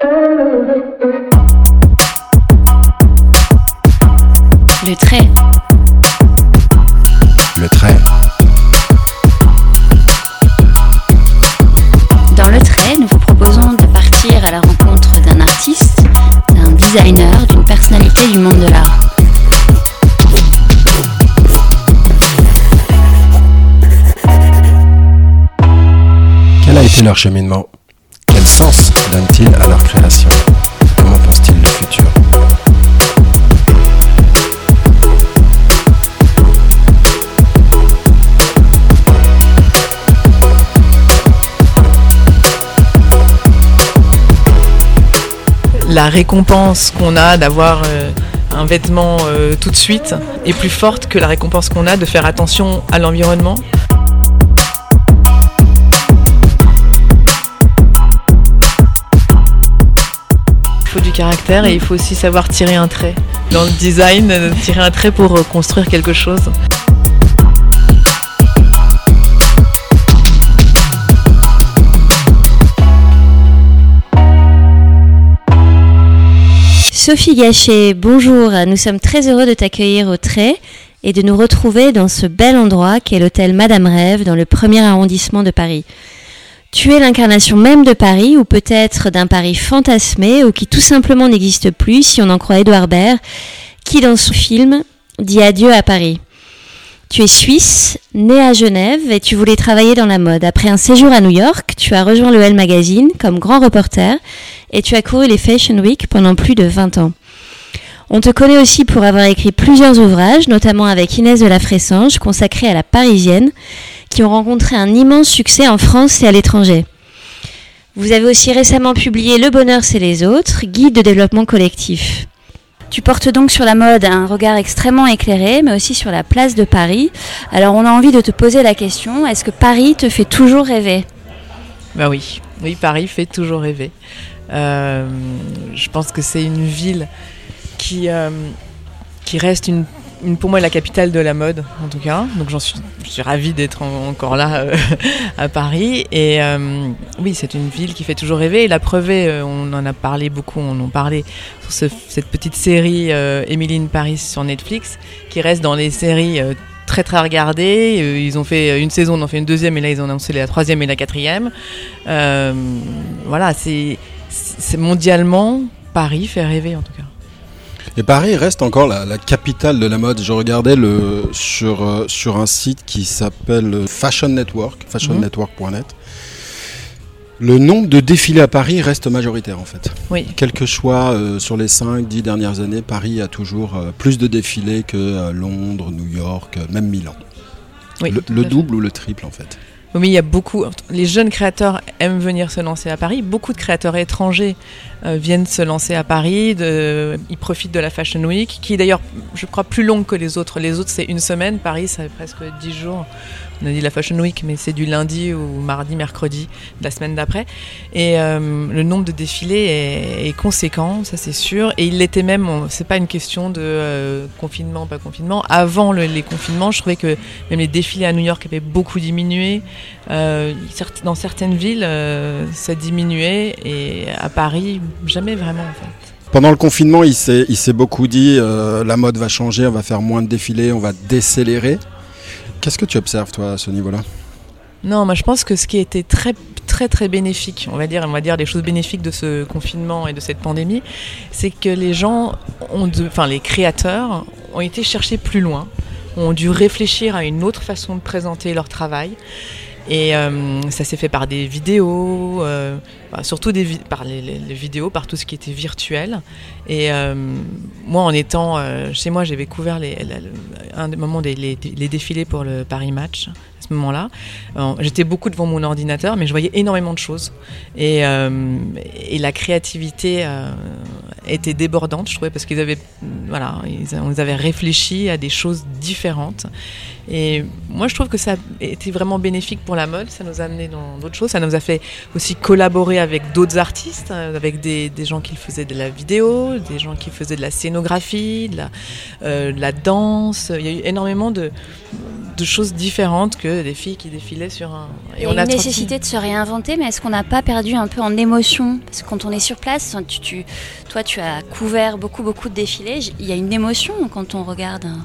Le trait. Le trait. Dans le trait, nous vous proposons de partir à la rencontre d'un artiste, d'un designer, d'une personnalité du monde de l'art. Quel a été leur cheminement? Quel sens donnent-ils à leur création Comment pensent-ils le futur? La récompense qu'on a d'avoir euh, un vêtement euh, tout de suite est plus forte que la récompense qu'on a de faire attention à l'environnement. Et il faut aussi savoir tirer un trait. Dans le design, euh, tirer un trait pour euh, construire quelque chose. Sophie Gachet, bonjour. Nous sommes très heureux de t'accueillir au Trait et de nous retrouver dans ce bel endroit qu'est l'hôtel Madame Rêve dans le premier arrondissement de Paris. Tu es l'incarnation même de Paris ou peut-être d'un Paris fantasmé ou qui tout simplement n'existe plus si on en croit Edouard Baird qui dans son film dit adieu à Paris. Tu es suisse, né à Genève et tu voulais travailler dans la mode. Après un séjour à New York, tu as rejoint le Elle Magazine comme grand reporter et tu as couru les Fashion Week pendant plus de 20 ans. On te connaît aussi pour avoir écrit plusieurs ouvrages, notamment avec Inès de la Fressange, consacrés à la parisienne, qui ont rencontré un immense succès en France et à l'étranger. Vous avez aussi récemment publié Le bonheur c'est les autres, guide de développement collectif. Tu portes donc sur la mode un regard extrêmement éclairé, mais aussi sur la place de Paris. Alors on a envie de te poser la question, est-ce que Paris te fait toujours rêver? Bah oui, oui, Paris fait toujours rêver. Euh, je pense que c'est une ville qui, euh, qui reste une, une- pour moi la capitale de la mode, en tout cas. Donc j'en suis, je suis ravie d'être en- encore là euh, à Paris. Et euh, oui, c'est une ville qui fait toujours rêver. Et la preuve euh, on en a parlé beaucoup, on en parlait sur ce- cette petite série euh, Paris sur Netflix, qui reste dans les séries très très regardées. Ils ont fait une saison, on en fait une deuxième, et là ils ont annoncé la troisième et la quatrième. Voilà, c'est mondialement Paris fait rêver en tout cas. Et Paris reste encore la, la capitale de la mode. Je regardais le, sur, euh, sur un site qui s'appelle Fashion Network, fashionnetwork.net. Le nombre de défilés à Paris reste majoritaire en fait. Oui. Quel que soit euh, sur les 5-10 dernières années, Paris a toujours euh, plus de défilés que euh, Londres, New York, même Milan. Oui, le double ou le triple en fait. Oui, il y a beaucoup. Les jeunes créateurs aiment venir se lancer à Paris. Beaucoup de créateurs étrangers euh, viennent se lancer à Paris. Ils profitent de la Fashion Week, qui est d'ailleurs, je crois, plus longue que les autres. Les autres, c'est une semaine. Paris, c'est presque 10 jours. On a dit la Fashion Week, mais c'est du lundi au mardi, mercredi la semaine d'après. Et euh, le nombre de défilés est, conséquent, ça c'est sûr. Et il l'était même. C'est pas une question de euh, confinement, pas confinement. Avant le- les confinements, je trouvais que même les défilés à New York avaient beaucoup diminué. Euh, dans certaines villes, euh, ça diminuait et à Paris, jamais vraiment en fait. Pendant le confinement, il s'est beaucoup dit la mode va changer, on va faire moins de défilés, on va décélérer. Qu'est-ce que tu observes toi à ce niveau-là? Non, moi je pense que ce qui était très très très bénéfique, on va dire, on va dire les choses bénéfiques de ce confinement et de cette pandémie, c'est que les gens ont, de, enfin les créateurs ont été chercher plus loin, ont dû réfléchir à une autre façon de présenter leur travail. Et euh, ça s'est fait par des vidéos, euh, surtout des par les, vidéos, par tout ce qui était virtuel. Et euh, moi, en étant chez moi, j'avais couvert les, un des moments des les, défilés pour le Paris Match à ce moment-là. J'étais beaucoup devant mon ordinateur, mais je voyais énormément de choses. Et, et la créativité était débordante, je trouvais, parce qu'ils avaient voilà, ils, avait réfléchi à des choses différentes. Et moi, je trouve que ça a été vraiment bénéfique pour la mode. Ça nous a amené dans d'autres choses. Ça nous a fait aussi collaborer avec d'autres artistes, euh, avec des, des, gens qui faisaient de la vidéo, des gens qui faisaient de la scénographie, de la, euh, de la danse. Il y a eu énormément de, de choses différentes que des filles qui défilaient sur un. Et Il y a on a une nécessité de se réinventer, mais est-ce qu'on n'a pas perdu un peu en émotion? Parce que quand on est sur place, tu, tu, toi, tu as couvert beaucoup, beaucoup de défilés. Il y a une émotion quand on regarde. Un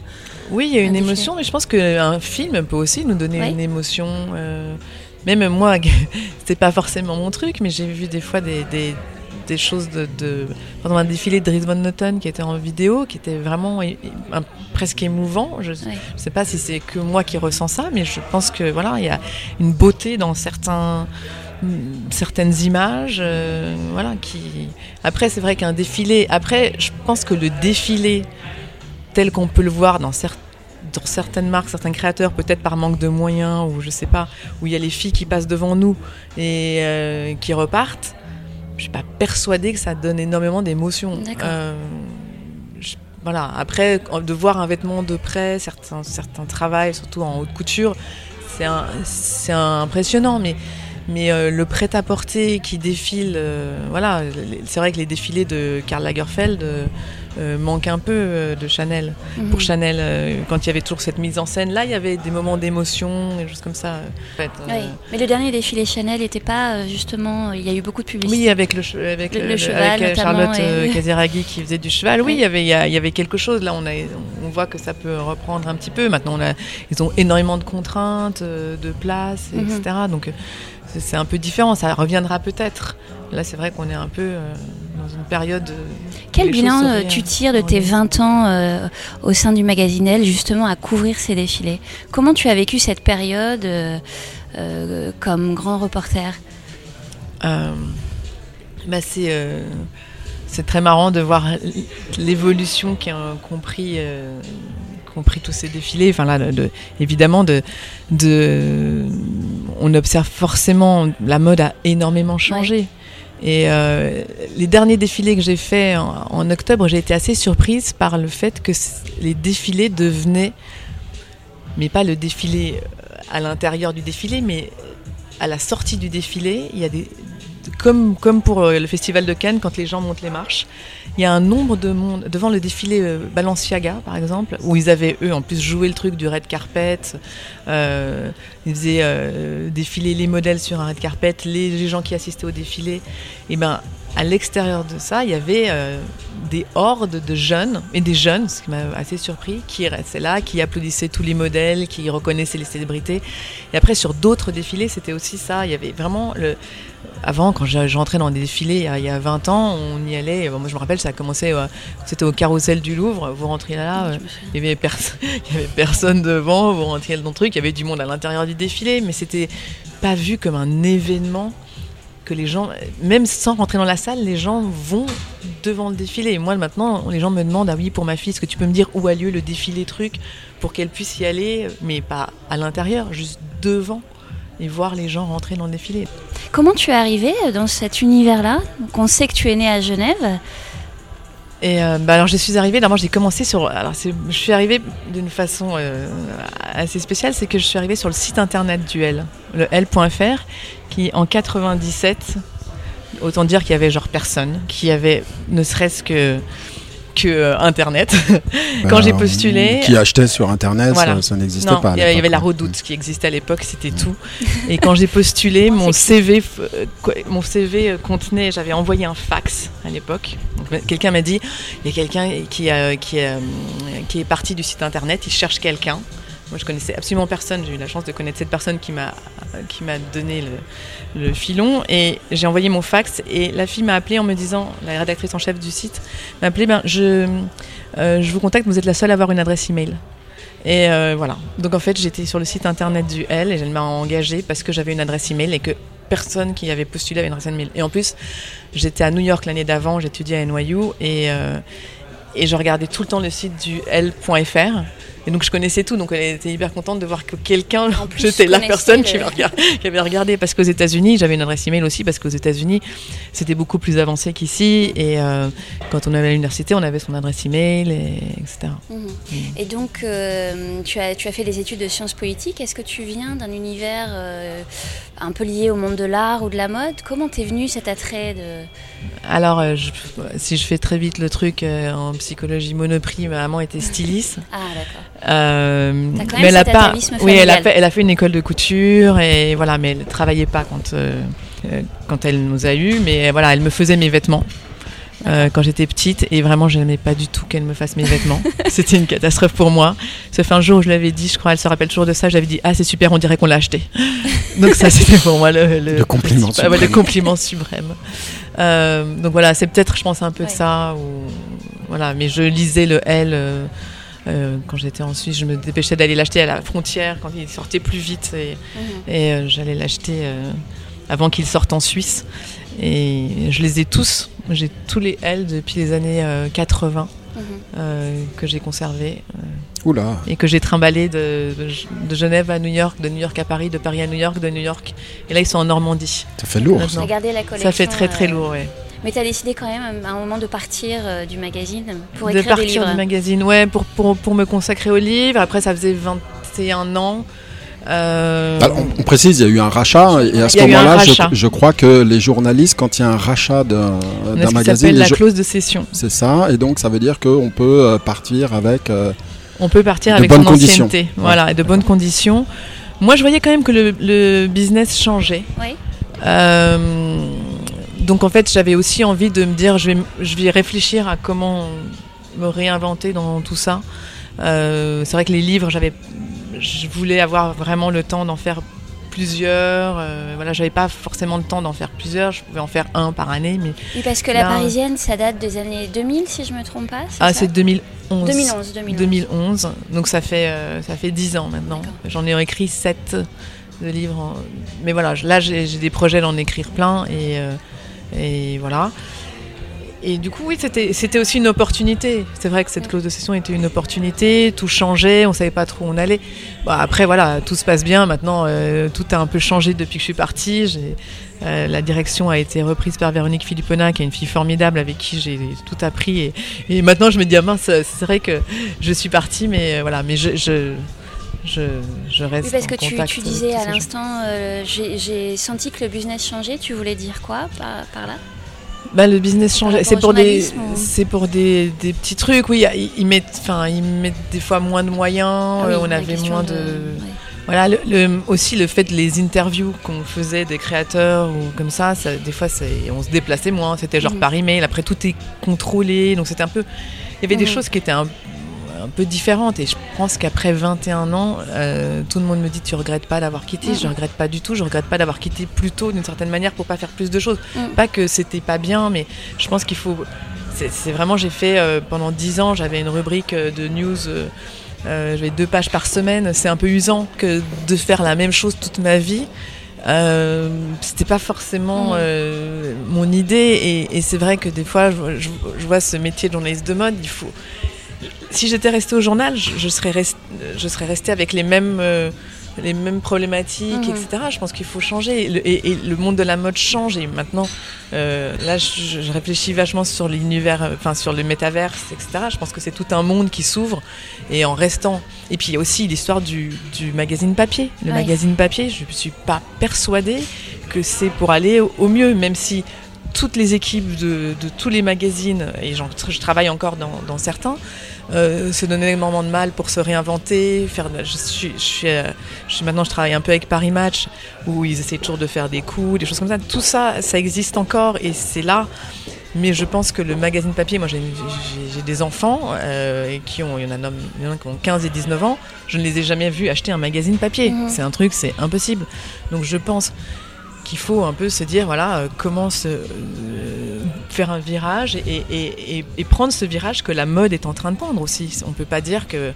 oui, il y a une émotion, mais je pense qu'un film peut aussi nous donner une émotion. Euh, même moi, c'était pas forcément mon truc, mais j'ai vu des fois des, des, choses de, de, pendant un défilé de Dries Van Noten qui était en vidéo, qui était vraiment presque émouvant. Je ne sais pas si c'est que moi qui ressens ça, mais je pense que voilà, il y a une beauté dans certains certaines images euh, voilà qui après c'est vrai qu'un défilé après je pense que le défilé tel qu'on peut le voir dans, certaines marques, certains créateurs, peut-être par manque de moyens ou je sais pas, où il y a les filles qui passent devant nous et euh, qui repartent. Je suis pas persuadée que ça donne énormément d'émotions. Euh, voilà. Après, de voir un vêtement de près, certains, certains travails, surtout en haute couture, c'est impressionnant, mais mais euh, le prêt-à-porter qui défile, voilà, c'est vrai que les défilés de Karl Lagerfeld, euh, manque un peu euh, de Chanel. Mhm. Pour Chanel, euh, quand il y avait toujours cette mise en scène, là, il y avait des moments d'émotion, des choses comme ça. oui. Mais le dernier défilé Chanel n'était pas justement. Il y a eu beaucoup de publicité. Oui, avec, le, avec, le, cheval, avec Charlotte Casiraghi qui faisait du cheval. Oui, il y, avait, il, y avait quelque chose. Là, on, a, on voit que ça peut reprendre un petit peu. Maintenant, on a, ils ont énormément de contraintes, de place, etc. Mhm. Donc, c'est un peu différent. Ça reviendra peut-être. Là, c'est vrai qu'on est un peu euh, dans une période. Quel bilan euh, tu tires de tes 20 ans euh, au sein du magazine Elle, justement, à couvrir ces défilés? Comment tu as vécu cette période comme grand reporter? Bah c'est très marrant de voir l'évolution qu'ont compris compris tous ces défilés. Enfin là, de, évidemment, de, de, on observe forcément la mode a énormément changé. Et euh, les derniers défilés que j'ai faits en, octobre, j'ai été assez surprise par le fait que les défilés devenaient, mais pas le défilé euh, à l'intérieur du défilé, mais à la sortie du défilé, il y a des, comme, comme pour euh, le festival de Cannes, quand les gens montent les marches, il y a un nombre de monde devant le défilé euh, Balenciaga, par exemple, où ils avaient eux en plus joué le truc du red carpet. Euh, ils faisaient euh, défiler les modèles sur un red carpet, les, gens qui assistaient au défilé. Et ben à l'extérieur de ça, il y avait des hordes de jeunes, et des jeunes, ce qui m'a assez surpris, qui restaient là, qui applaudissaient tous les modèles, qui reconnaissaient les célébrités. Et après, sur d'autres défilés, c'était aussi ça. Il y avait vraiment le, avant, quand j'entrais dans des défilés il y, a, 20 ans, on y allait. moi, je me rappelle, ça a commencé, euh, c'était au carrousel du Louvre. Vous rentriez là, euh, il n'y avait, avait, personne devant, vous rentriez dans le truc, il y avait du monde à l'intérieur du défilé, mais c'était pas vu comme un événement que les gens, même sans rentrer dans la salle, les gens vont devant le défilé. Et moi, maintenant, les gens me demandent Ah oui, pour ma fille, est-ce que tu peux me dire où a lieu le défilé truc pour qu'elle puisse y aller, mais pas à l'intérieur, juste devant et voir les gens rentrer dans le défilé. Comment tu es arrivé dans cet univers-là? On sait que tu es né à Genève. Et euh, bah alors je suis arrivée, d'abord j'ai commencé sur, alors je suis arrivée d'une façon euh, assez spéciale, c'est que je suis arrivée sur le site internet du L, le L.fr, qui en 97, autant dire qu'il y avait genre personne, qui avait ne serait-ce que que euh, Internet. quand j'ai ben, postulé. Qui achetait sur Internet, ça, n'existait pas. Il y avait la Redoute qui existait à l'époque, c'était tout. Et quand j'ai postulé, mon CV, euh, mon CV contenait, j'avais envoyé un fax à l'époque. Quelqu'un m'a dit, il y a quelqu'un qui, qui, qui est parti du site Internet, il cherche quelqu'un. Moi, je connaissais absolument personne. J'ai eu la chance de connaître cette personne qui m'a donné le, filon et j'ai envoyé mon fax et la fille m'a appelé en me disant, la rédactrice en chef du site m'a appelé, ben je euh, vous contacte, vous êtes la seule à avoir une adresse email. Et euh, voilà. Donc en fait, j'étais sur le site internet du L et elle m'a engagée parce que j'avais une adresse email et que personne qui avait postulé avait une adresse email. Et en plus, j'étais à New York l'année d'avant, j'étudiais à NYU et, euh, et je regardais tout le temps le site du L.fr Et donc je connaissais tout, donc elle était hyper contente de voir que quelqu'un, j'étais la personne le- qui, avait regardé, qui avait regardé. Parce qu'aux États-Unis, j'avais une adresse email aussi, parce qu'aux États-Unis, c'était beaucoup plus avancé qu'ici. Et euh, quand on allait à l'université, on avait son adresse email, et, etc. Mhm. Et donc, euh, tu, as, tu as fait des études de sciences politiques. Est-ce que tu viens d'un univers euh, un peu lié au monde de l'art ou de la mode Comment t'es venu cet attrait de... Alors, euh, je- si je fais très vite le truc euh, en psychologie monoprix, ma maman était styliste. Ah, d'accord. Euh, T'as quand même mais elle a pas. Oui, elle a fait, elle a fait une école de couture et voilà, mais elle travaillait pas quand euh, quand elle nous a eu, mais voilà, elle me faisait mes vêtements. Euh, quand j'étais petite et vraiment je n'aimais pas du tout qu'elle me fasse mes vêtements c'était une catastrophe pour moi sauf un jour je lui avais dit je crois elle se rappelle toujours de ça je lui avais dit ah c'est super on dirait qu'on l'a acheté donc ça c'était pour moi le, Le compliment principal- ouais, le suprême. compliment suprême Euh, donc voilà c'est peut-être je pense un peu Ouais. ça ou voilà mais je lisais le L euh, euh, quand j'étais en Suisse, je me dépêchais d'aller l'acheter à la frontière quand il sortait plus vite et, Mhm. et, euh, j'allais l'acheter euh, avant qu'il sorte en Suisse. Et je les ai tous, j'ai tous les L depuis les années euh, 80 Mhm. euh, que j'ai conservés Oula. et que j'ai trimballés de, de, de Genève à New York, de New York à Paris, de Paris à New York, de New York. Et là, ils sont en Normandie. Ça fait lourd. Ça. La. Ça fait très très euh, lourd, ouais. Mais tu as décidé quand même à un moment de partir euh, du magazine pour de écrire des partir livres. du magazine, ouais, pour, pour, pour me consacrer au livre. Après, ça faisait 21 ans. Euh, Alors, on, on précise, il y a eu un rachat et à ce moment-là, je, crois que les journalistes, quand il y a un rachat d'un magazine, les la clause de cession. c'est ça, et donc ça veut dire qu'on peut euh, partir avec. euh, On peut partir De avec bonnes son conditions. ancienneté, voilà, et de bonnes conditions. Moi, je voyais quand même que le, le business changeait. Oui. Euh, donc en fait, j'avais aussi envie de me dire, je vais, je vais réfléchir à comment me réinventer dans tout ça. Euh, c'est vrai que les livres, j'avais, je voulais avoir vraiment le temps d'en faire plusieurs. Euh, voilà, j'avais pas forcément le temps d'en faire plusieurs. Je pouvais en faire un par année, mais Oui, parce que la Là, Parisienne, ça date des années 2000, si je me trompe pas. ah, c'est 2011. 2011, 2011. 2011. Donc ça fait euh, ça fait 10 ans maintenant. J'en ai écrit 7 de livres. en- Mais voilà, là j'ai j'ai des projets d'en écrire plein et euh, et voilà. Et du coup, oui, c'était aussi une opportunité. C'est vrai que cette clause de session était une opportunité. Tout changeait, on savait pas trop où on allait. Bon, après, voilà, tout se passe bien. Maintenant, euh, tout a un peu changé depuis que je suis partie. Euh, la direction a été reprise par Véronique Philippona, qui est une fille formidable avec qui j'ai tout appris. Et, et maintenant, je me dis, ah mince, c'est vrai que je suis partie, mais euh, voilà, mais je, je, je, je reste Oui, parce en que tu, disais à l'instant, euh, j'ai j'ai senti que le business changeait. Tu voulais dire quoi par, par là? Bah, le business change. C'est pour des, ou- c'est pour des, des petits trucs. Oui, ils mettent, enfin, ils mettent des fois moins de moyens. Ah oui, euh, on avait moins de. ouais. Voilà, le, le- aussi le fait les interviews qu'on faisait des créateurs ou comme ça, ça des fois, c'est- on se déplaçait moins. C'était genre Mhm. par email. Après, tout est contrôlé, donc c'était un peu. Il y avait des choses qui étaient un, un peu différentes. Et je pense qu'après 21 ans, euh, tout le monde me dit tu regrettes pas d'avoir quitté. Mhm. Je regrette pas du tout. Je regrette pas d'avoir quitté plus tôt d'une certaine manière pour pas faire plus de choses. Mhm. Pas que c'était pas bien, mais je pense qu'il faut. C'est vraiment, j'ai fait euh, pendant 10 ans, j'avais une rubrique euh, de news. euh, j'avais deux pages par semaine. C'est un peu usant que de faire la même chose toute ma vie. Euh, c'était pas forcément euh, mon idée et, et c'est vrai que des fois je, je- je vois ce métier de journaliste de mode il faut si j'étais restée au journal je, je serais restée je serais restée avec les mêmes euh, les mêmes problématiques Mhm. etc je pense qu'il faut changer. Et le, et- et le monde de la mode change. Et maintenant euh, là je, je réfléchis vachement sur l'univers euh, enfin sur le métaverse etc je pense que c'est tout un monde qui s'ouvre et en restant. Et puis il y a aussi l'histoire du, du magazine papier. Le magazine papier, je ne suis pas persuadée que c'est pour aller au, au mieux, même si toutes les équipes de, de tous les magazines, et je travaille encore dans, dans certains, euh, se donnent énormément de mal pour se réinventer. Faire, de- je, suis, je, suis, euh, je suis- maintenant, je travaille un peu avec Paris Match, où ils essaient toujours de faire des coups, des choses comme ça. Tout ça, ça existe encore, et c'est là. Mais je pense que le magazine papier, moi j'ai des enfants euh, qui ont, il y en a, il y en a qui ont 15 et 19 ans, je ne les ai jamais vus acheter un magazine papier. Mhm. C'est un truc, c'est impossible. Donc je pense qu'il faut un peu se dire, voilà, euh, comment euh, faire un virage et, prendre ce virage que la mode est en train de prendre aussi. On ne peut pas dire que,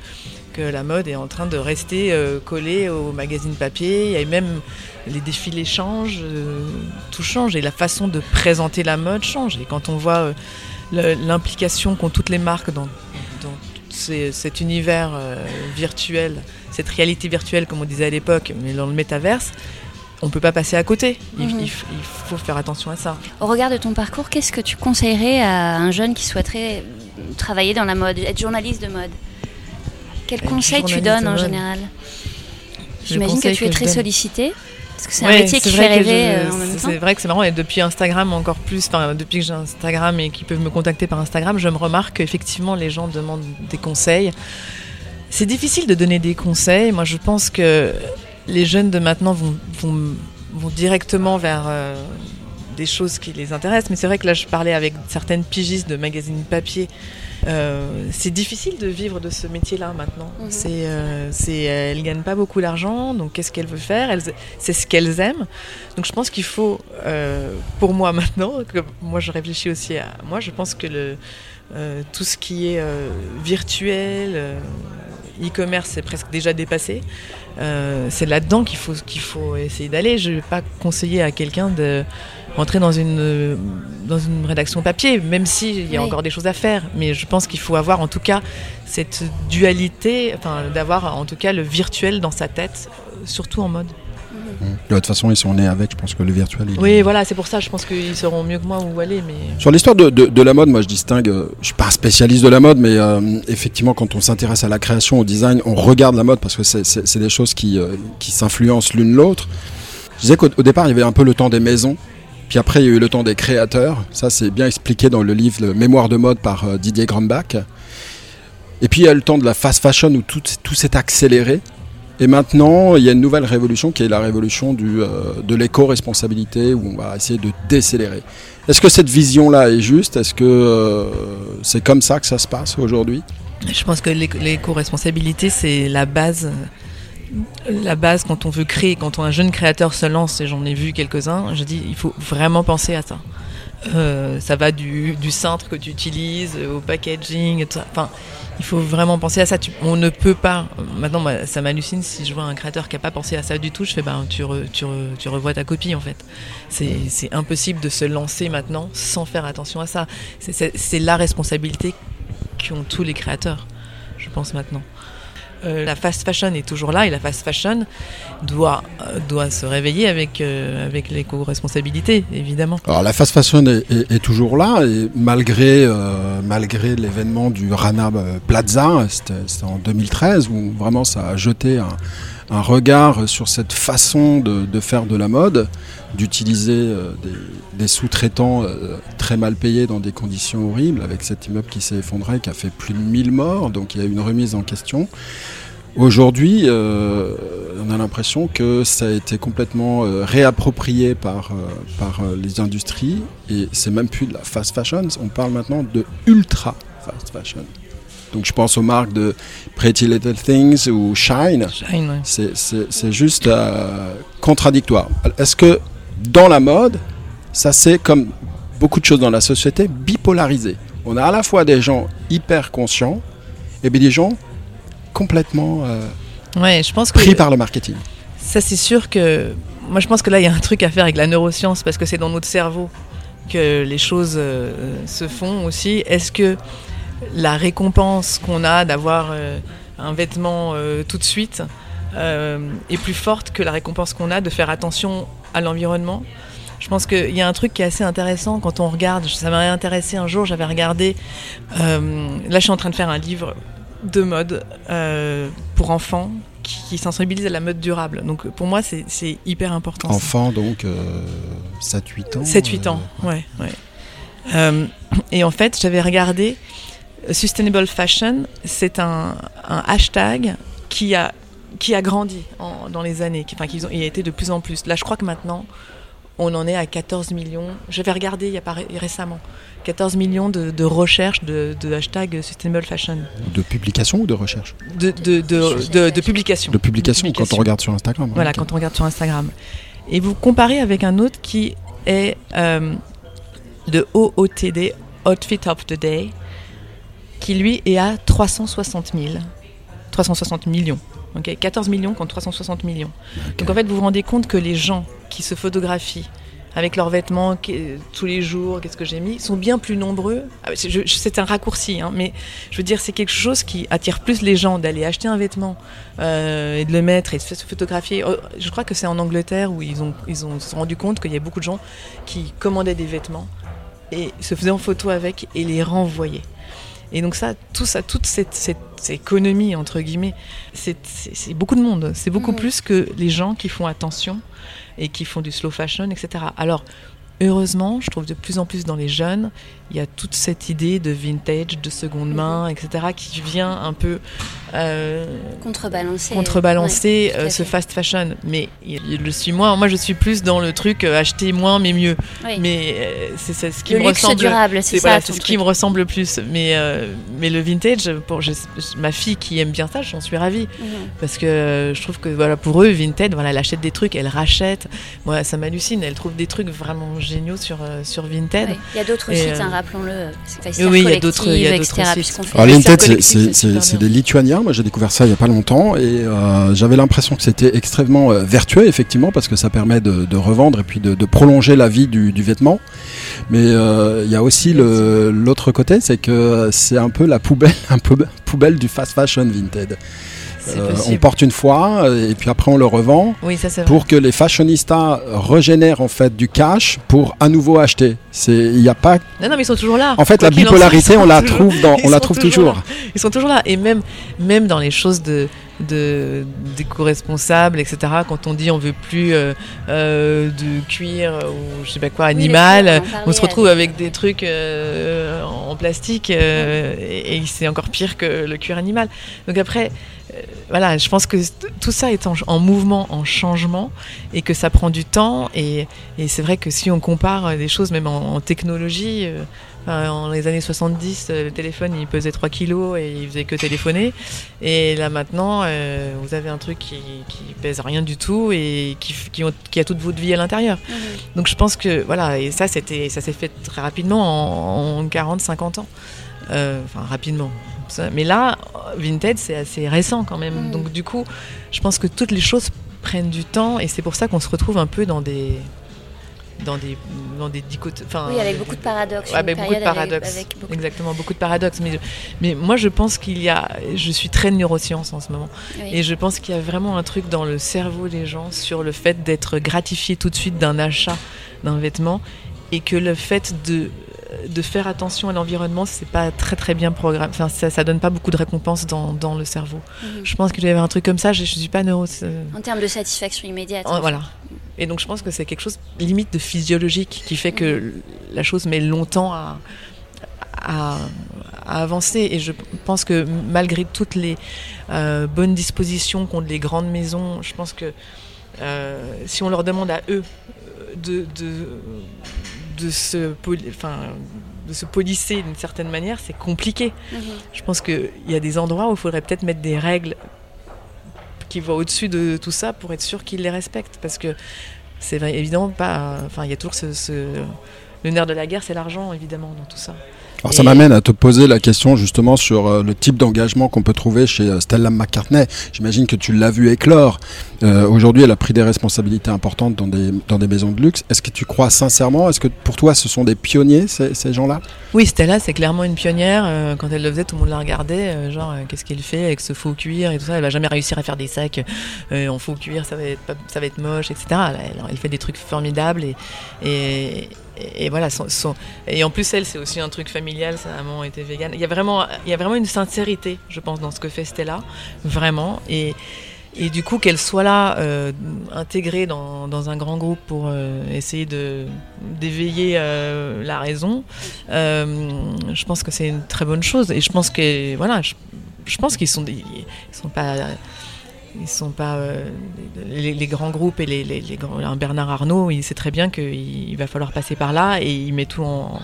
que la mode est en train de rester euh, collée au magazine papier. Et même les défilés changent, tout change et la façon de présenter la mode change. Et quand on voit l'implication qu'ont toutes les marques dans, dans cet univers virtuel, cette réalité virtuelle, comme on disait à l'époque, mais dans le métaverse, on ne peut pas passer à côté. Il, Mhm. il faut faire attention à ça. Au regard de ton parcours, qu'est-ce que tu conseillerais à un jeune qui souhaiterait travailler dans la mode, être journaliste de mode? Quel Être conseil tu donnes en général? J'imagine que tu es que très sollicité. Parce que c'est un métier qui fait rêver je- euh, en même c'est- temps. C'est vrai que c'est marrant, et depuis Instagram encore plus, enfin depuis que j'ai Instagram et qu'ils peuvent me contacter par Instagram, je me remarque qu'effectivement les gens demandent des conseils. C'est difficile de donner des conseils. Moi je pense que les jeunes de maintenant vont, vont, vont directement vers euh, des choses qui les intéressent. Mais c'est vrai que là je parlais avec certaines pigistes de magazines papier. Euh, c'est difficile de vivre de ce métier-là maintenant. Mhm. C'est, euh, c'est, elles gagnent pas beaucoup d'argent, donc qu'est-ce qu'elles veulent faire? Elles- C'est ce qu'elles aiment. Donc je pense qu'il faut, pour moi maintenant, que moi je réfléchis aussi à moi, je pense que le, tout ce qui est virtuel, e-commerce c'est presque déjà dépassé. Euh, c'est là-dedans qu'il faut, qu'il faut essayer d'aller. Je ne vais pas conseiller à quelqu'un de rentrer dans une, dans une rédaction papier, même s'il y a Oui. encore des choses à faire. Mais je pense qu'il faut avoir en tout cas cette dualité, enfin, d'avoir en tout cas le virtuel dans sa tête, surtout en mode. De toute façon, ils sont nés avec, je pense que le virtuel. il- Oui, voilà, c'est pour ça, je pense qu'ils sauront mieux que moi où aller. Mais... Sur l'histoire de, de- de la mode, moi je distingue, euh, je suis pas un spécialiste de la mode, mais euh, effectivement quand on s'intéresse à la création, au design, on regarde la mode parce que c'est- des choses qui, euh, qui s'influencent l'une l'autre. Je disais qu'au au départ il y avait un peu le temps des maisons, puis après il y a eu le temps des créateurs. Ça c'est bien expliqué dans le livre le Mémoire de mode par euh, Didier Grambach. Et puis il y a le temps de la fast fashion où tout, tout s'est accéléré. Et maintenant, il y a une nouvelle révolution qui est la révolution du, euh, de l'éco-responsabilité où on va essayer de décélérer. Est-ce que cette vision-là est juste? Est-ce que euh, c'est comme ça que ça se passe aujourd'hui? Je pense que l'éco- l'éco-responsabilité, c'est la base. La base quand on veut créer, quand un jeune créateur se lance, et j'en ai vu quelques-uns, je dis il faut vraiment penser à ça. Euh, ça va du, du cintre que tu utilises au packaging, tout ça. enfin, il faut vraiment penser à ça. On ne peut pas. Maintenant, moi, ça m'hallucine si je vois un créateur qui n'a pas pensé à ça du tout. Je fais, ben, tu, re- tu, re- tu revois ta copie en fait. C'est impossible de se lancer maintenant sans faire attention à ça. C'est la responsabilité qu'ont tous les créateurs, je pense maintenant. Euh, la fast fashion est toujours là et la fast fashion doit, euh, doit se réveiller avec, euh, avec l'éco-responsabilité, évidemment. Alors la fast fashion est, est- est toujours là et malgré euh, malgré l'événement du Rana Plaza, c'était c'était en 2013 où vraiment ça a jeté un, un regard sur cette façon de, faire de la mode, d'utiliser euh, des, sous-traitants euh, très mal payés dans des conditions horribles, avec cet immeuble qui s'est effondré, qui a fait plus de 1000 morts, donc il y a une remise en question. Aujourd'hui, euh, on a l'impression que ça a été complètement réapproprié par, par les industries et c'est même plus de la fast fashion, on parle maintenant de ultra fast fashion. Donc je pense aux marques de Pretty Little Things ou Shine, Shine, ouais. c'est- c'est c'est juste euh, contradictoire. Est-ce que dans la mode, ça c'est comme beaucoup de choses dans la société, bipolarisé On a à la fois des gens hyper conscients et des gens complètement euh, Ouais, je pense que pris par le marketing. ça c'est sûr que moi je pense que là il y a un truc à faire avec la neuroscience parce que c'est dans notre cerveau que les choses euh, se font aussi. Est-ce que la récompense qu'on a d'avoir euh, un vêtement euh, tout de suite euh, est plus forte que la récompense qu'on a de faire attention à l'environnement je pense qu'il y a un truc qui est assez intéressant quand on regarde. Ça m'a intéressé un jour, j'avais regardé. euh, là, je suis en train de faire un livre de mode euh, pour enfants qui, qui sensibilise à la mode durable. Donc pour moi, c'est hyper important. ça. Enfant, donc euh, 7-8 ans. 7-8 ans, ouais. ouais. Et en fait, j'avais regardé Sustainable Fashion, c'est un, un hashtag qui a, qui a grandi en- dans les années, qui, enfin, qui ont, il a été de plus en plus. Là, je crois que maintenant, on en est à 14 millions. J'avais regardé il y a pas ré- récemment 14 millions de, de recherches de, de hashtag Sustainable Fashion, De publication ou de recherche de, de, de, de, de publication. De publication, quand on regarde sur Instagram. Voilà, ok. quand on regarde sur Instagram. Et vous comparez avec un autre qui est euh, de OOTD, Outfit of the Day, qui lui est à 360 000. 360 millions. ok 14 millions contre 360 millions. Donc en fait, vous vous rendez compte que les gens qui se photographient avec leurs vêtements tous les jours, qu'est-ce que j'ai mis, sont bien plus nombreux. Ah, c'est un raccourci, hein, mais je veux dire, c'est quelque chose qui attire plus les gens d'aller acheter un vêtement euh, et de le mettre et de se photographier. Oh, je crois que c'est en Angleterre où ils ont, ils ont se rendu compte qu'il y a beaucoup de gens qui commandaient des vêtements et se faisaient en photo avec et les renvoyaient. Et donc ça, tout ça, toute cette, cette, économie entre guillemets, c'est beaucoup de monde. C'est beaucoup plus que les gens qui font attention et qui font du slow fashion, etc. Alors heureusement, je trouve de plus en plus dans les jeunes, il y a toute cette idée de vintage, de seconde main, mhm. etc., qui vient un peu euh, contrebalancer, contrebalancer euh, ce fast fashion. Mais il, le suis moins. Moi, je suis plus dans le truc euh, acheter moins mais mieux. Mais c'est ce qui le me ressemble. durable, c'est ça. c'est ce qui me ressemble le plus. Mais mais le vintage, pour ma fille qui aime bien ça, j'en suis ravie mhm. parce que je trouve que voilà pour eux, vintage, voilà, elle achète des trucs, elle rachète. Moi, ça m'hallucine. Elle trouve des trucs vraiment géniaux sur sur Vinted. Il y a d'autres sites, hein, rappelons-le. Oui, il y a d'autres, il y a d'autres sites. c'est des Lituaniens. Moi, j'ai découvert ça il n'y a pas longtemps et euh, j'avais l'impression que c'était extrêmement euh, vertueux, effectivement, parce que ça permet de, revendre et puis de, prolonger la vie du, vêtement. Mais euh, il y a aussi l'autre côté, c'est que c'est un peu la poubelle, un peu poubelle du fast fashion vintage. Euh, on porte une fois euh, et puis après on le revend pour que les fashionistas régénèrent en fait du cash pour à nouveau acheter. C'est il n'y a pas. Non non mais ils sont toujours là. En fait la bipolarité on la trouve dans, on la trouve toujours. Ils sont toujours là et même même dans les choses de de d'éco-responsables, etc. Quand on dit on veut plus euh, de cuir ou je sais pas quoi animal, on se retrouve avec des trucs en plastique et c'est encore pire que le cuir animal. Donc après, euh, voilà, je pense que tout ça est en, mouvement, en changement, et que ça prend du temps. Et, c'est vrai que si on compare des choses, même en, technologie, euh, en les années 70, euh, le téléphone il pesait 3 kilos et il faisait que téléphoner. Et là maintenant, vous avez un truc qui, qui, pèse rien du tout et qui, qui, a toute votre vie à l'intérieur. Mhm. Donc je pense que voilà, et ça c'était, ça s'est fait très rapidement en, en 40-50 ans. Enfin rapidement mais là, Vinted, c'est assez récent quand même. Mm. Donc du coup, je pense que toutes les choses prennent du temps et c'est pour ça qu'on se retrouve un peu dans des dans des dans des oui avec beaucoup de paradoxes. avec beaucoup de paradoxes. exactement beaucoup de paradoxes. Mais mais moi je pense qu'il y a je suis très neuroscience en ce moment. Et je pense qu'il y a vraiment un truc dans le cerveau des gens sur le fait d'être gratifié tout de suite d'un achat d'un vêtement et que le fait de de faire attention à l'environnement, c'est pas très très bien programmé. Enfin, ça, ça donne pas beaucoup de récompenses dans, dans le cerveau. Mhm. Je pense qu'il y avait un truc comme ça. Je, je suis pas neuro. En termes de satisfaction immédiate. voilà. Et donc je pense que c'est quelque chose limite de physiologique qui fait que mhm. la chose met longtemps à, à, avancer. Et je pense que malgré toutes les euh, bonnes dispositions qu'ont les grandes maisons, je pense que euh, si on leur demande à eux de, de de se, enfin, de se polisser d'une certaine manière, c'est compliqué. Mhm. Je pense qu'il y a des endroits où il faudrait peut-être mettre des règles qui vont au-dessus de tout ça pour être sûr qu'ils les respectent. Parce que c'est évidemment pas. Enfin, il y a toujours ce, Le nerf de la guerre, c'est l'argent, évidemment, dans tout ça. Alors ça m'amène à te poser la question justement sur euh, le type d'engagement qu'on peut trouver chez euh, Stella McCartney. J'imagine que tu l'as vu éclore. Euh, Aujourd'hui, elle a pris des responsabilités importantes dans des, dans des maisons de luxe. Est-ce que tu crois sincèrement? Est-ce que pour toi, ce sont des pionniers, ces, ces gens-là? Oui, Stella, c'est clairement une pionnière. Quand elle le faisait, tout le monde la regardait. genre, qu'est-ce qu'elle fait avec ce faux cuir et tout ça? Elle va jamais réussir à faire des sacs en faux cuir, ça va être, ça va être moche, etc. Elle, elle, fait des trucs formidables et, et et, voilà, et en plus, elle, c'est aussi un truc familial, sa maman était végane. Il y, a vraiment, il y a vraiment une sincérité, je pense, dans ce que fait Stella, vraiment. Et, et du coup, qu'elle soit là, euh, intégrée dans, dans, un grand groupe pour euh, essayer de, d'éveiller euh, la raison, je pense que c'est une très bonne chose. Et je pense que, voilà, je pense qu'ils sont, ils sont pas ils sont pas euh, les, grands groupes et les, les, grands, Bernard Arnault, il sait très bien qu'il va falloir passer par là et il met tout en,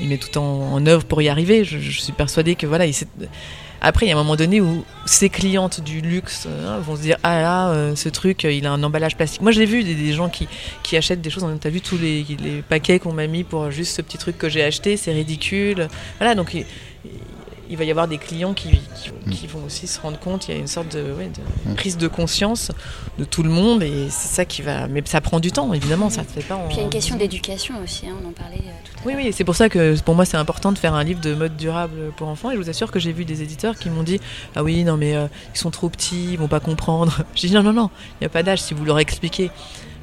il met tout en, œuvre pour y arriver. Je, suis persuadée que voilà, il après, il y a un moment donné où ces clientes du luxe hein, vont se dire Ah là, euh, ce truc, il a un emballage plastique. Moi, j'ai vu des, gens qui, qui, achètent des choses. Tu as vu tous les, les paquets qu'on m'a mis pour juste ce petit truc que j'ai acheté, c'est ridicule. Voilà, donc il va y avoir des clients qui, qui, qui vont aussi se rendre compte. Il y a une sorte de, ouais, de Mm. prise de conscience de tout le monde et c'est ça qui va. Mais ça prend du temps, évidemment, ça se fait pas. En... Puis il y a une question d'éducation aussi, hein, on en parlait euh, tout à Oui, l'heure. oui, c'est pour ça que pour moi c'est important de faire un livre de mode durable pour enfants. Et je vous assure que j'ai vu des éditeurs qui m'ont dit Ah oui, non, mais euh, ils sont trop petits, ils vont pas comprendre. J'ai dit Non, non, non, il n'y a pas d'âge. Si vous leur expliquez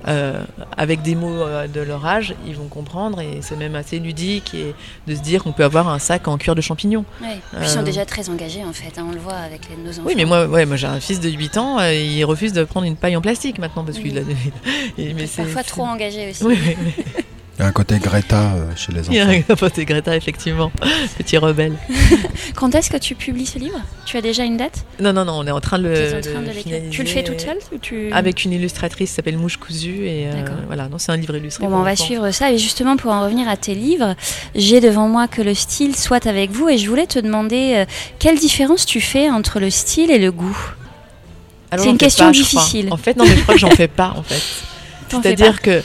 euh, avec des mots euh, de leur âge, ils vont comprendre. Et c'est même assez ludique et de se dire qu'on peut avoir un sac en cuir de champignons. Ouais. Ils sont Euh, déjà très engagés en fait, hein, on le voit avec les, nos enfants. Oui, mais moi, ouais, moi j'ai un fils de 8 ans, il refuse de prendre une paille en plastique maintenant parce qu'il a. mais Parfois trop engagés aussi. Oui, oui. Il y a un côté Greta euh, chez les Il y a enfants. un pote Greta, effectivement. Petit rebelle. Quand est-ce que tu publies ce livre? Tu as déjà une date? Non, non, non, on est en train de Tu le. es en train de finaliser. Tu le fais toute seule ou tu... Avec une illustratrice qui s'appelle Mouche Cousue. Et euh, D'accord. voilà, non, c'est un livre illustré. Bon, ben, on va enfants. suivre ça. Et justement, pour en revenir à tes livres, j'ai devant moi que le style soit avec vous. Et je voulais te demander euh, quelle différence tu fais entre le style et le goût? C'est une question pas, difficile. En fait, non, mais je crois que j'en fais pas, en fait. C'est-à-dire que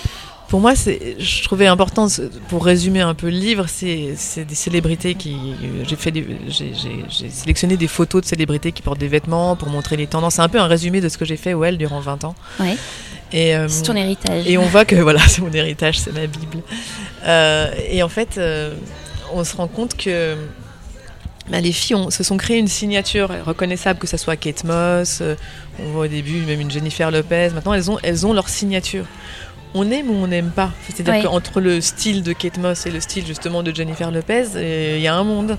pour moi, je trouvais important, pour résumer un peu le livre, c'est, des célébrités qui. J'ai, sélectionné des photos de célébrités qui portent des vêtements pour montrer les tendances. C'est un peu un résumé de ce que j'ai fait, ouais, durant 20 ans. Ouais. Et, euh, C'est ton héritage. Et on voit que voilà, c'est mon héritage, c'est ma Bible. Euh, et en fait, euh, on se rend compte que bah, les filles ont- se sont créées une signature reconnaissable, que ce soit Kate Moss, on voit au début même une Jennifer Lopez. Maintenant, elles ont, elles ont leur signature. On aime ou on n'aime pas. C'est-à-dire Oui. qu'entre le style de Kate Moss et le style justement de Jennifer Lopez, euh, il y a un monde.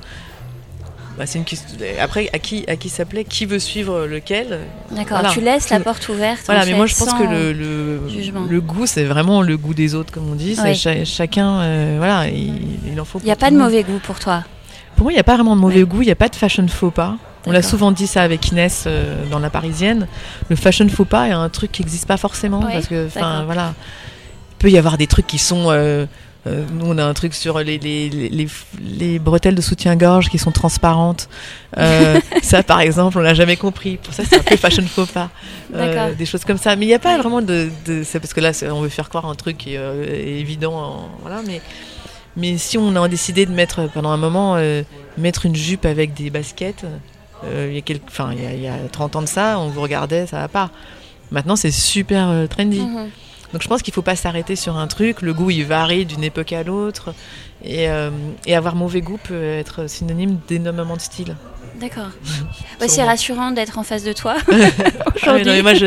Bah, c'est une question. Après, à qui, à qui ça plaît Qui veut suivre lequel? D'accord, Voilà. tu laisses la porte ouverte. voilà, mais moi je pense que le, le, goût, c'est vraiment le goût des autres, comme on dit. Ouais. chacun, euh, voilà, il, il en faut. Il n'y a pas de monde. mauvais goût pour toi. Pour moi, il n'y a pas vraiment de mauvais goût, il n'y a pas de fashion faux pas. On l'a souvent dit ça avec Inès euh, dans La Parisienne. Le fashion faux pas est un truc qui n'existe pas forcément. Ouais, parce que, enfin, voilà. Il peut y avoir des trucs qui sont. euh, euh, nous, on a un truc sur les, les, les, les- les bretelles de soutien-gorge qui sont transparentes. Euh, ça, par exemple, on l'a jamais compris. Pour ça, c'est un peu fashion faux pas. Euh, des choses comme ça. Mais il n'y a pas vraiment de. de c'est parce que là, on veut faire croire un truc qui évident. en- voilà, mais. Mais si on a décidé de mettre pendant un moment mettre une jupe avec des baskets, il y a quelques, enfin il y a, il y a 30 ans de ça, on vous regardait, ça va pas. Maintenant c'est super trendy. Mhm. Donc je pense qu'il faut pas s'arrêter sur un truc. Le goût il varie d'une époque à l'autre et, euh, et avoir mauvais goût peut être synonyme d'énormément de style. D'accord. Ouais, c'est rassurant d'être en face de toi. Ah oui, Aujourd'hui. non, mais moi, je-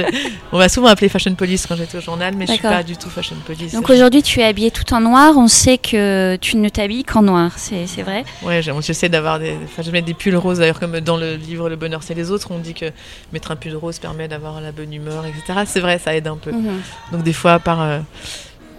on m'a souvent appelé fashion police quand j'étais au journal, mais je suis D'accord. pas du tout fashion police. Donc aujourd'hui, tu es habillée tout en noir. On sait que tu ne t'habilles qu'en noir. C'est c'est vrai Ouais, j'ai- j'essaie d'avoir des. Enfin, je mets des pulls roses d'ailleurs, comme dans le livre Le bonheur c'est les autres, on dit que mettre un pull rose permet d'avoir la bonne humeur, etc. C'est vrai, ça aide un peu. Mhm. Donc des fois, par, euh,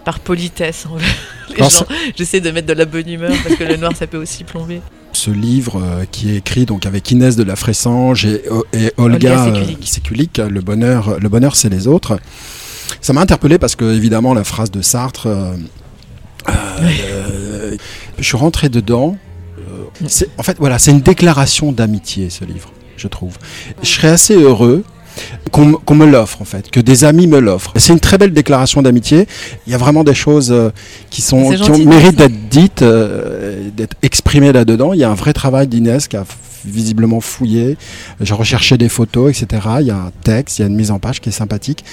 par politesse envers les Alors, gens, j'essaie de mettre de la bonne humeur parce que le noir ça peut aussi plomber. Ce livre euh, qui est écrit donc avec Inès de la Fressange et, et Olga, Olga euh, Sekulik. Le bonheur, le bonheur c'est les autres. Ça m'a interpellé parce que évidemment la phrase de Sartre, euh, euh, je suis rentré dedans. euh, en fait voilà, c'est une déclaration d'amitié ce livre, je trouve. Je serais assez heureux qu'on me- l'offre en fait, que des amis me l'offrent. C'est une très belle déclaration d'amitié. Il y a vraiment des choses euh, qui sont qui ont de mérite dire ça. d'être dites, euh, d'être exprimées là-dedans. Il y a un vrai travail d'Inès qui a visiblement fouillé. J'ai recherché des photos, etc. Il y a un texte, il y a une mise en page qui est sympathique.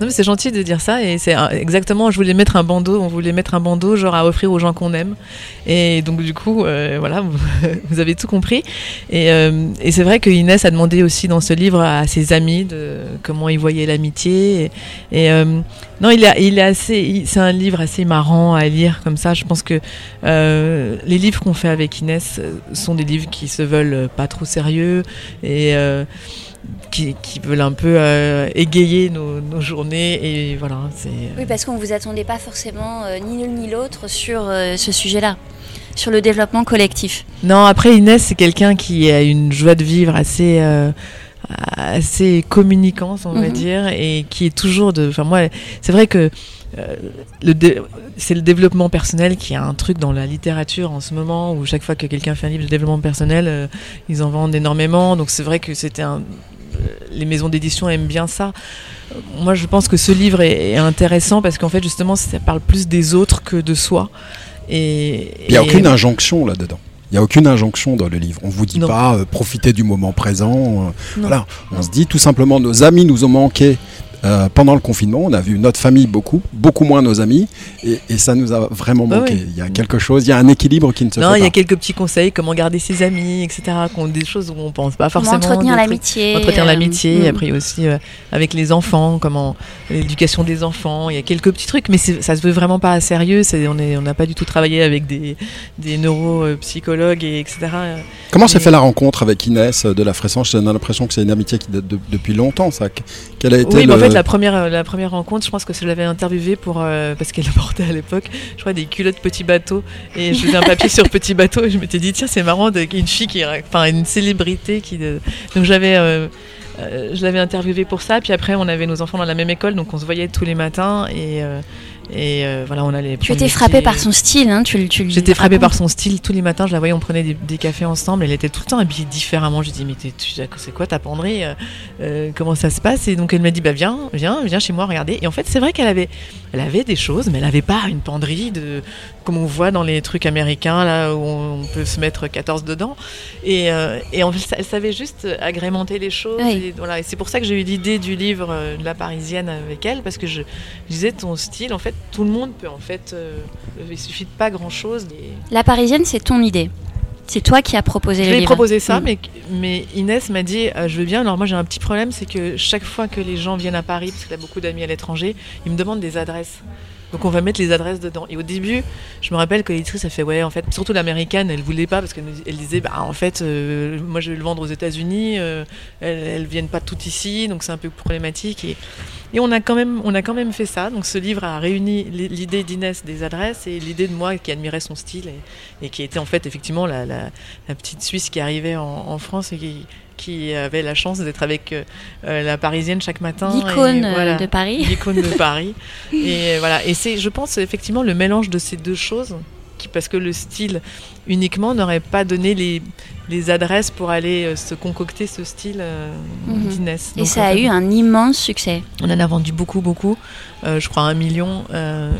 Non mais c'est gentil de dire ça et c'est exactement. Je voulais mettre un bandeau, on voulait mettre un bandeau genre à offrir aux gens qu'on aime et donc du coup euh, voilà vous, avez tout compris et, euh, et c'est vrai que Inès a demandé aussi dans ce livre à ses amis de comment ils voyaient l'amitié et, euh, non il il est assez c'est un livre assez marrant à lire comme ça. Je pense que les livres qu'on fait avec Inès sont des livres qui se veulent pas trop sérieux et qui, qui veulent un peu euh, égayer nos, nos journées et voilà c'est Oui, parce qu'on vous attendait pas forcément euh, ni l'une ni l'autre sur euh, ce sujet-là, sur le développement collectif. non après Inès c'est quelqu'un qui a une joie de vivre assez euh, assez communicante on va Mhm. dire et qui est toujours de enfin moi c'est vrai que euh, c'est le développement personnel qui a un truc dans la littérature en ce moment où chaque fois que quelqu'un fait un livre de développement personnel euh, ils en vendent énormément donc c'est vrai que c'était un euh, les maisons d'édition aiment bien ça Euh, moi je pense que ce livre est, intéressant parce qu'en fait justement ça parle plus des autres que de soi et Il n'y a et- aucune injonction là-dedans. Il n'y a aucune injonction dans le livre. On vous dit Non. pas euh, profitez du moment présent. euh, voilà, on se dit tout simplement nos amis nous ont manqué. Euh, pendant le confinement, on a vu notre famille beaucoup, beaucoup moins nos amis, et, et ça nous a vraiment Bah manqué. oui. Il y a quelque chose, il y a un équilibre qui ne se Non, fait il y a pas. quelques petits conseils, comment garder ses amis, etc. qu'on- Des choses où on pense pas Comment forcément. entretenir des trucs- l'amitié. Entretenir euh, l'amitié, mm. après aussi euh, avec les enfants, comment l'éducation des enfants. Il y a quelques petits trucs, mais ça se veut vraiment pas à sérieux. On est, on n'a pas du tout travaillé avec des, des neuropsychologues et etc. Comment s'est fait la rencontre avec Inès de la Fressange? J'ai l'impression que c'est une amitié qui date de- depuis longtemps, ça. Quelle a été Oui, mais en le- fait, la première, euh, la première rencontre, je pense que je l'avais interviewée pour, euh, parce qu'elle portait à l'époque, je crois, des culottes petit bateau. Et je faisais un papier sur petit bateau et je m'étais dit, tiens, c'est marrant, une fille qui, enfin, une célébrité qui. Donc j'avais. euh, je l'avais interviewée pour ça, puis après on avait nos enfants dans la même école, donc on se voyait tous les matins et, et euh, voilà, on allait. Tu étais des frappé petits- par son style, hein, tu, le- tu J'étais frappée racontes. par son style. Tous les matins, je la voyais, on prenait des, des cafés ensemble. Elle était tout le temps habillée différemment. Je lui dis, mais c'est quoi ta penderie euh, euh, Comment ça se passe? Et donc elle m'a dit, bah viens, viens, viens chez moi, regardez. Et en fait, c'est vrai qu'elle avait, elle avait des choses, mais elle n'avait pas une penderie de, comme on voit dans les trucs américains là où on peut se mettre 14 dedans. Et, euh, et en fait, elle savait juste agrémenter les choses. Oui. Et, voilà. et c'est pour ça que j'ai eu l'idée du livre de la Parisienne avec elle, parce que je, je disais ton style, en fait, tout le monde peut en fait, euh, il suffit de pas grand chose. La Parisienne, c'est ton idée. C'est toi qui as proposé Je le lui ai livre. proposé ça, Mm. mais, mais Inès m'a dit euh, je veux bien. Alors moi j'ai un petit problème, c'est que chaque fois que les gens viennent à Paris, parce qu'elle a beaucoup d'amis à l'étranger, ils me demandent des adresses. Donc on va mettre les adresses dedans. Et au début, je me rappelle que l'éditrice a fait ouais, en fait, surtout l'américaine, elle voulait pas parce qu'elle disait bah en fait, euh, moi je vais le vendre aux États-Unis, euh, elles, elles viennent pas toutes ici, donc c'est un peu problématique. Et, on a quand même, fait ça. Donc ce livre a réuni l'idée d'Inès des adresses et l'idée de moi qui admirait son style et, qui était en fait effectivement la petite Suisse qui arrivait en, en France et qui, qui avait la chance d'être avec euh, euh, la Parisienne chaque matin. L'icône euh, voilà de Paris. l'icône de Paris. Et voilà. Et c'est, je pense, effectivement, le mélange de ces deux choses, qui, parce que le style uniquement n'aurait pas donné les, les adresses pour aller se concocter ce style euh, Mhm. d'Inès. Et Donc, ça a fait, eu un immense succès. On en a vendu beaucoup, beaucoup. Euh, je crois un million, euh,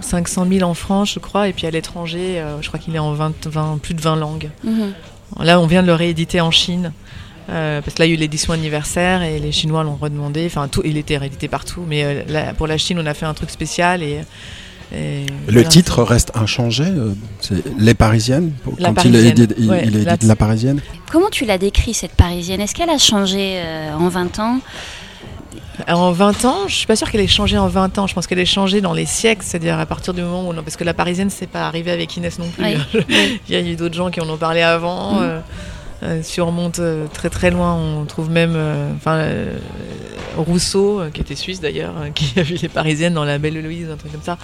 500 000 en France, je crois. Et puis à l'étranger, je crois qu'il est en 20, 20 plus de 20 langues. Mhm. Là, on vient de le rééditer en Chine. Euh, parce que là, il y a eu l'édition anniversaire et les Chinois l'ont redemandé. Enfin, tout, il était réédité partout. Mais euh, là, pour la Chine, on a fait un truc spécial. Et, et Le voilà. titre reste inchangé. euh, C'est Les Parisiennes. pour- La quand il Parisienne, est, édité- il, ouais, il est la- édité La Parisienne. Comment tu l'as décrit, cette Parisienne? Est-ce qu'elle a changé euh, en 20 ans? En 20 ans, je suis pas sûre qu'elle ait changé en 20 ans. Je pense qu'elle ait changé dans les siècles, c'est-à-dire à partir du moment où. non, parce que la Parisienne, c'est pas arrivé avec Inès non plus. Oui. Il y a eu d'autres gens qui en ont parlé avant. Euh, euh, si on remonte euh, très très loin, on trouve même euh, enfin, euh, Rousseau, qui était suisse d'ailleurs, qui a vu les Parisiennes dans La Belle Héloïse, un truc comme ça.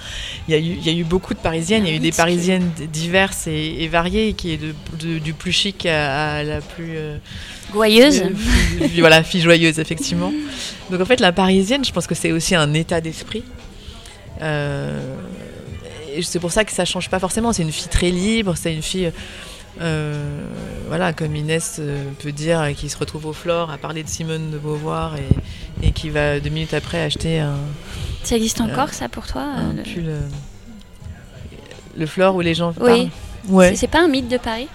Il y a eu, il y a eu beaucoup de Parisiennes, il y a eu des Mythique. Parisiennes diverses et, et variées, qui est de, de- du plus chic à, à la plus... fille- voilà, fille joyeuse, effectivement. Donc en fait, la parisienne, je pense que c'est aussi un état d'esprit. C'est pour ça que ça change pas forcément. C'est une fille très libre, c'est une fille, euh, voilà, comme Inès euh, peut dire, euh, qui se retrouve au Flore à parler de Simone de Beauvoir et, et qui va deux minutes après acheter un, Ça existe encore, ça, pour toi un euh, le- pull. euh, le Flore où les gens Oui. parlent. Ouais. C'est- pas un mythe de Paris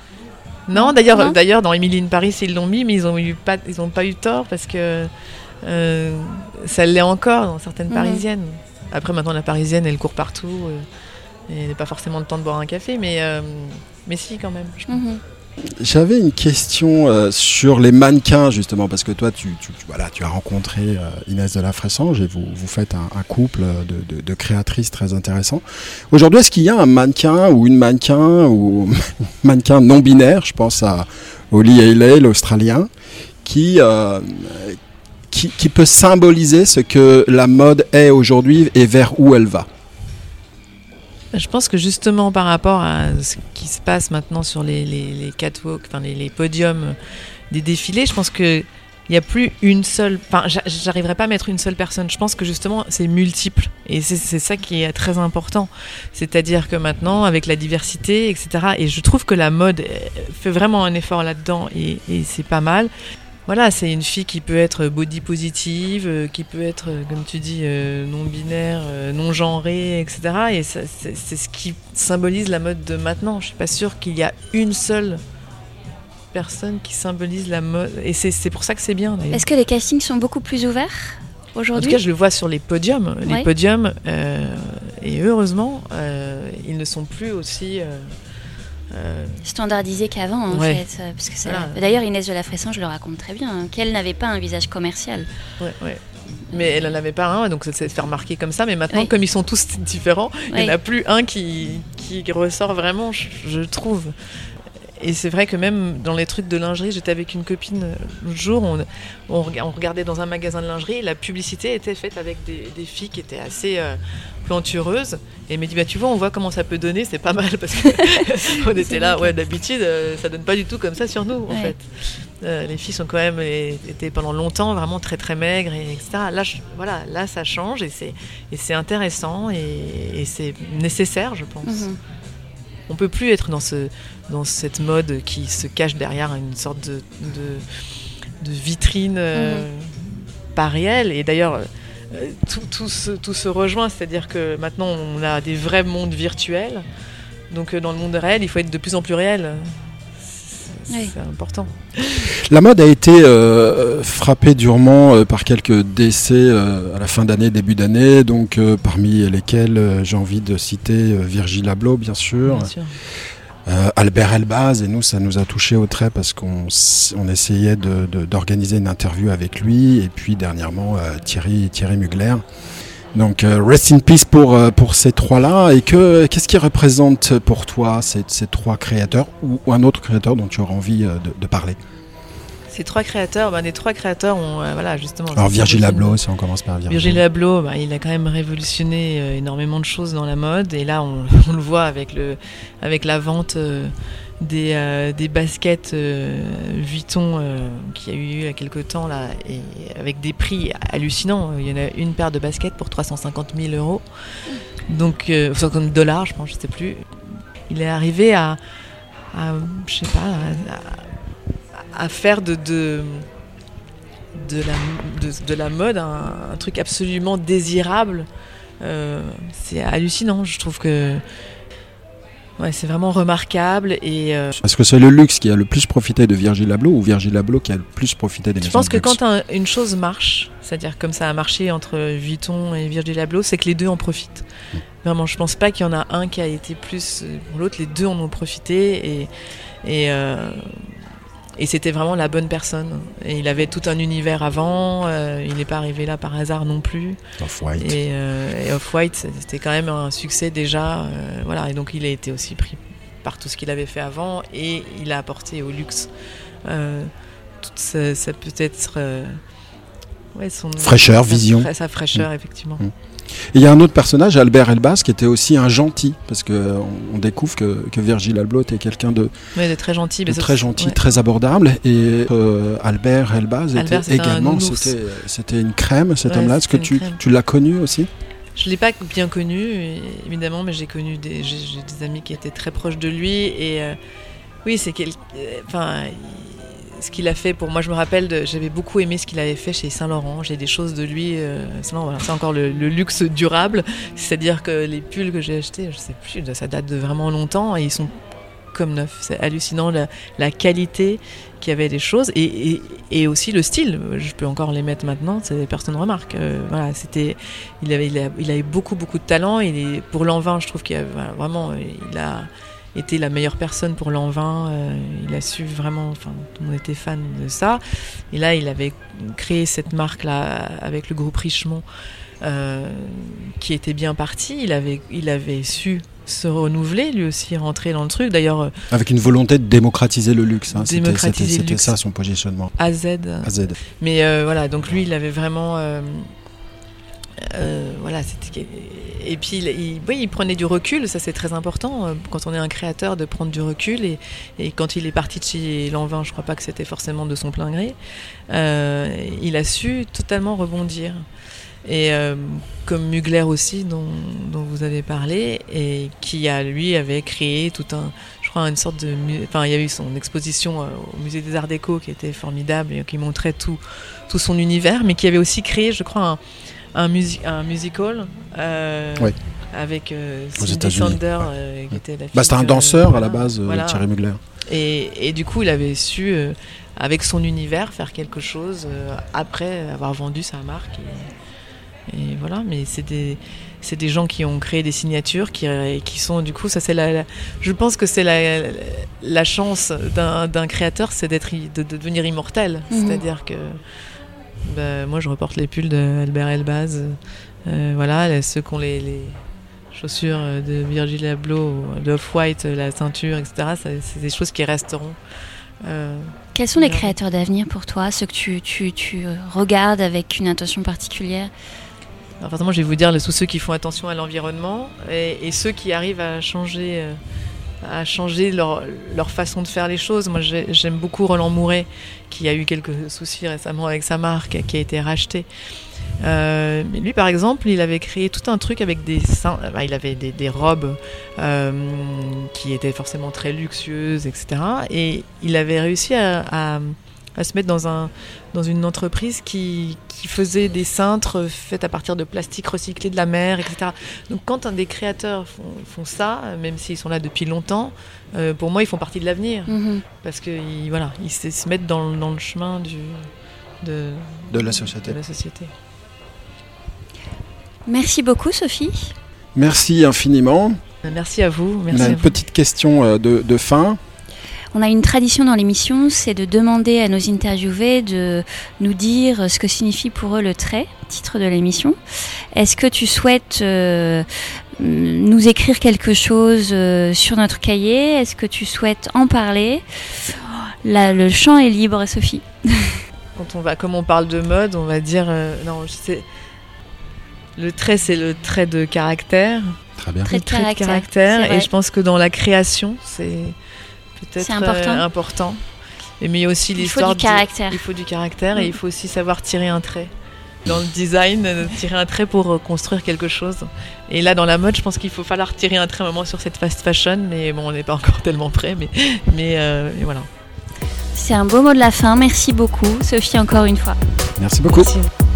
Non, d'ailleurs, d'ailleurs, dans Emily in Paris, ils l'ont mis, mais ils ont eu pas, ils ont pas eu tort parce que euh, ça l'est encore dans certaines Mhm. parisiennes. Après, maintenant, la parisienne, elle court partout. euh, et pas forcément le temps de boire un café, mais, euh, mais si, quand même. Mhm. J'avais une question euh, sur les mannequins justement parce que toi tu, tu, tu- voilà tu as rencontré euh, Inès de la Fressange et vous, vous faites un, un couple de, de- de créatrices très intéressant. Aujourd'hui est-ce qu'il y a un mannequin ou une mannequin ou mannequin non binaire, je pense à Holly Haley, l'Australien, qui, euh, qui qui peut symboliser ce que la mode est aujourd'hui et vers où elle va? Je pense que justement, par rapport à ce qui se passe maintenant sur les, catwalks, enfin, les, podiums des défilés, je pense que. Il n'y a plus une seule. Enfin, j'a- j'arriverai pas à mettre une seule personne. Je pense que justement, c'est multiple. Et c'est ça qui est très important. C'est-à-dire que maintenant, avec la diversité, etc., et je trouve que la mode euh, fait vraiment un effort là-dedans et c'est pas mal. Voilà, c'est une fille qui peut être body positive, euh, qui peut être, euh, comme tu dis, euh, non binaire, non genrée, etc. Et c'est ce qui symbolise la mode de maintenant. Je suis pas sûre qu'il y a une seule personne qui symbolise la mode. Et c'est pour ça que c'est bien. Est-ce que les castings sont beaucoup plus ouverts aujourd'hui En tout cas, je le vois sur les podiums. Les podiums, et heureusement, ils ne sont plus aussi euh, standardisé qu'avant en fait. Parce que D'ailleurs Inès de la Fressan, je le raconte très bien, hein, qu'elle n'avait pas un visage commercial. Mais elle n'en avait pas un, donc ça s'est fait remarquer comme ça. Mais maintenant, comme ils sont tous différents, il n'y en a plus un qui, qui ressort vraiment, je, trouve. Et c'est vrai que même dans les trucs de lingerie, j'étais avec une copine l'autre jour, on, on, regardait dans un magasin de lingerie, la publicité était faite avec des, des filles qui étaient assez euh, plantureuse. Et elle m'a dit, bah, tu vois, on voit comment ça peut donner, c'est pas mal. Parce qu'on était là, ouais, d'habitude, euh, ça donne pas du tout comme ça sur nous, en fait. Euh, les filles sont quand même, étaient pendant longtemps vraiment très très maigres, et etc. Là, voilà, là, ça change et c'est, et c'est intéressant et, c'est nécessaire, je pense. Mhm. On peut plus être dans, ce, dans cette mode qui se cache derrière une sorte de, de, vitrine euh, mhm. pas réelle. Et d'ailleurs, euh, tout, se, rejoint, c'est-à-dire que maintenant on a des vrais mondes virtuels. Donc euh, dans le monde réel, il faut être de plus en plus réel. C'est important. La mode a été euh, frappée durement par quelques décès à la fin d'année, début d'année, donc parmi lesquels j'ai envie de citer Virgil Abloh, bien sûr. Bien sûr. Euh, Albert Elbaz, et nous, ça nous a touché au trait parce qu'on on essayait d'organiser une interview avec lui, et puis dernièrement euh, Thierry, Thierry Mugler. Donc, euh, rest in peace pour, pour ces trois-là. Et que, qu'est-ce qui représente pour toi ces, ces trois créateurs ou, un autre créateur dont tu auras envie de parler? Ces trois créateurs, ben, les trois créateurs ont, euh, voilà, justement. Alors Virgil Abloh, si on commence par Virgil. Virgil Abloh, ben, il a quand même révolutionné euh, énormément de choses dans la mode, et là on, le voit avec le, avec la vente. Euh, des, des, baskets Vuitton qui a eu il y a quelques temps là, et avec des prix hallucinants. Il y en a une paire de baskets pour 350 000 euros, donc 50 dollars, je pense, je sais plus. Il est arrivé à, à je sais pas, à, à faire de, de, de, la, de, la mode un, truc absolument désirable. Euh, c'est hallucinant, je trouve que ouais, c'est vraiment remarquable. Et euh, Est-ce que c'est le luxe qui a le plus profité de Virgil Abloh ou Virgil Abloh qui a le plus profité des Je pense que quand une chose marche, c'est-à-dire comme ça a marché entre Vuitton et Virgil Abloh, c'est que les deux en profitent. Vraiment, je pense pas qu'il y en a un qui a été plus pour l'autre, les deux en ont profité et, et euh, et c'était vraiment la bonne personne. Et il avait tout un univers avant, euh, il n'est pas arrivé là par hasard non plus. Off-White. Et, euh, Off-White, c'était quand même un succès déjà. Euh, voilà, et donc il a été aussi pris par tout ce qu'il avait fait avant et il a apporté au luxe toute sa, peut-être. Ouais, son, fraîcheur, vision. Sa fraîcheur, mm. effectivement. Mm il y a un autre personnage, Albert Elbaz, qui était aussi un gentil, parce qu'on on découvre que, que Virgil Abloh était quelqu'un de, de, très gentil, de très gentil, très abordable. Et euh, Albert Elbaz était également, c'était une crème, cet homme-là. Est-ce que tu, tu l'as connu aussi? Je ne l'ai pas bien connu, évidemment, mais j'ai connu des, j'ai des amis qui étaient très proches de lui. Et euh, oui, c'est quel, enfin, ce qu'il a fait pour moi. Je me rappelle, j'avais beaucoup aimé ce qu'il avait fait chez Saint Laurent. J'ai des choses de lui. Euh, c'est encore le, luxe durable, c'est-à-dire que les pulls que j'ai achetés, je sais plus, ça date de vraiment longtemps et ils sont comme neufs. C'est hallucinant la, qualité qu'il y avait des choses et, et, aussi le style. Je peux encore les mettre maintenant, personne ne remarque. Euh, voilà, c'était, il avait, il, avait beaucoup beaucoup de talent. Et pour l'envin, je trouve qu'il a vraiment, il a était la meilleure personne pour l'an 20. Euh, il a su vraiment, enfin, tout le monde était fan de ça. Et là, il avait créé cette marque-là avec le groupe Richemont, euh, qui était bien parti. Il avait, il avait su se renouveler, lui aussi rentrer dans le truc. D'ailleurs, euh, avec une volonté de démocratiser le luxe. Hein. C'était ça son positionnement. À Z. À Z. Mais voilà, donc lui, il avait vraiment euh, voilà, et puis il, prenait du recul, ça c'est très important euh, quand on est un créateur de prendre du recul. Et, quand il est parti de chez Lanvin, je crois pas que c'était forcément de son plein gré, euh, il a su totalement rebondir. Et comme Mugler aussi, dont, dont, vous avez parlé, et qui a lui avait créé tout un, je crois, une sorte de. Enfin, il y a eu son exposition au musée des Arts Déco qui était formidable et qui montrait tout, tout son univers, mais qui avait aussi créé, je crois, un, un, un musical. oui avec euh, Cindy Sander, euh, qui était la bah, C'était un danseur à la base, euh, Thierry Mugler. Et, et, du coup, il avait su, avec son univers, faire quelque chose après avoir vendu sa marque. Et, voilà, mais c'est des, c'est des gens qui ont créé des signatures, qui, qui sont du coup, ça c'est la, je pense que c'est la, la chance d'un créateur, c'est d'être, de, devenir immortel. Mhm. C'est-à-dire que bah, moi, je reporte les pulls d'Albert Elbaz. voilà, ceux qui ont les, les chaussures euh, de Virgil Abloh, de Off-White, euh, la ceinture, etc. C'est des choses qui resteront. Euh, Quels sont les créateurs d'avenir pour toi, ceux que tu, tu, tu, regardes avec une intention particulière? Forcément, je vais vous dire tous ceux qui font attention à l'environnement et, ceux qui arrivent à changer, à changer leur, leur, façon de faire les choses. Moi, j'aime beaucoup Roland Mouret, qui a eu quelques soucis récemment avec sa marque, qui a été rachetée. Euh, lui, par exemple, il avait créé tout un truc avec des seins. il avait des, robes euh, qui étaient forcément très luxueuses, etc. Et il avait réussi à, se mettre dans, un, dans une entreprise qui, faisait des cintres faits à partir de plastique recyclé de la mer, etc. Donc, quand un des créateurs font, ça, même s'ils sont là depuis longtemps, euh, pour moi, ils font partie de l'avenir. Mm-hmm. Parce qu'ils voilà, ils se, mettent dans, le chemin du, de, de la société. De la société. Merci beaucoup, Sophie. Merci infiniment. Merci à vous. Merci On a une petite question euh, de, fin. On a une tradition dans l'émission, c'est de demander à nos interviewés de nous dire ce que signifie pour eux le trait, titre de l'émission. Est-ce que tu souhaites euh, nous écrire quelque chose euh, sur notre cahier? Est-ce que tu souhaites en parler? Là, Le champ est libre, Sophie. Quand on va, comme on parle de mode, on va dire non, je sais le trait, c'est le trait de caractère. Très bien. Trait de caractère. et je pense que dans la création, c'est peut-être important. Euh, important. Et mais aussi l'histoire. Il faut du caractère. il faut du caractère et mm. il faut aussi savoir tirer un trait. Dans le design, euh, tirer un trait pour euh, construire quelque chose. Et là, dans la mode, je pense qu'il faut falloir tirer un trait un moment sur cette fast fashion, mais bon, on n'est pas encore tellement prêt, mais, mais, voilà. C'est un beau mot de la fin. Merci beaucoup, Sophie, encore une fois. Merci beaucoup. Merci.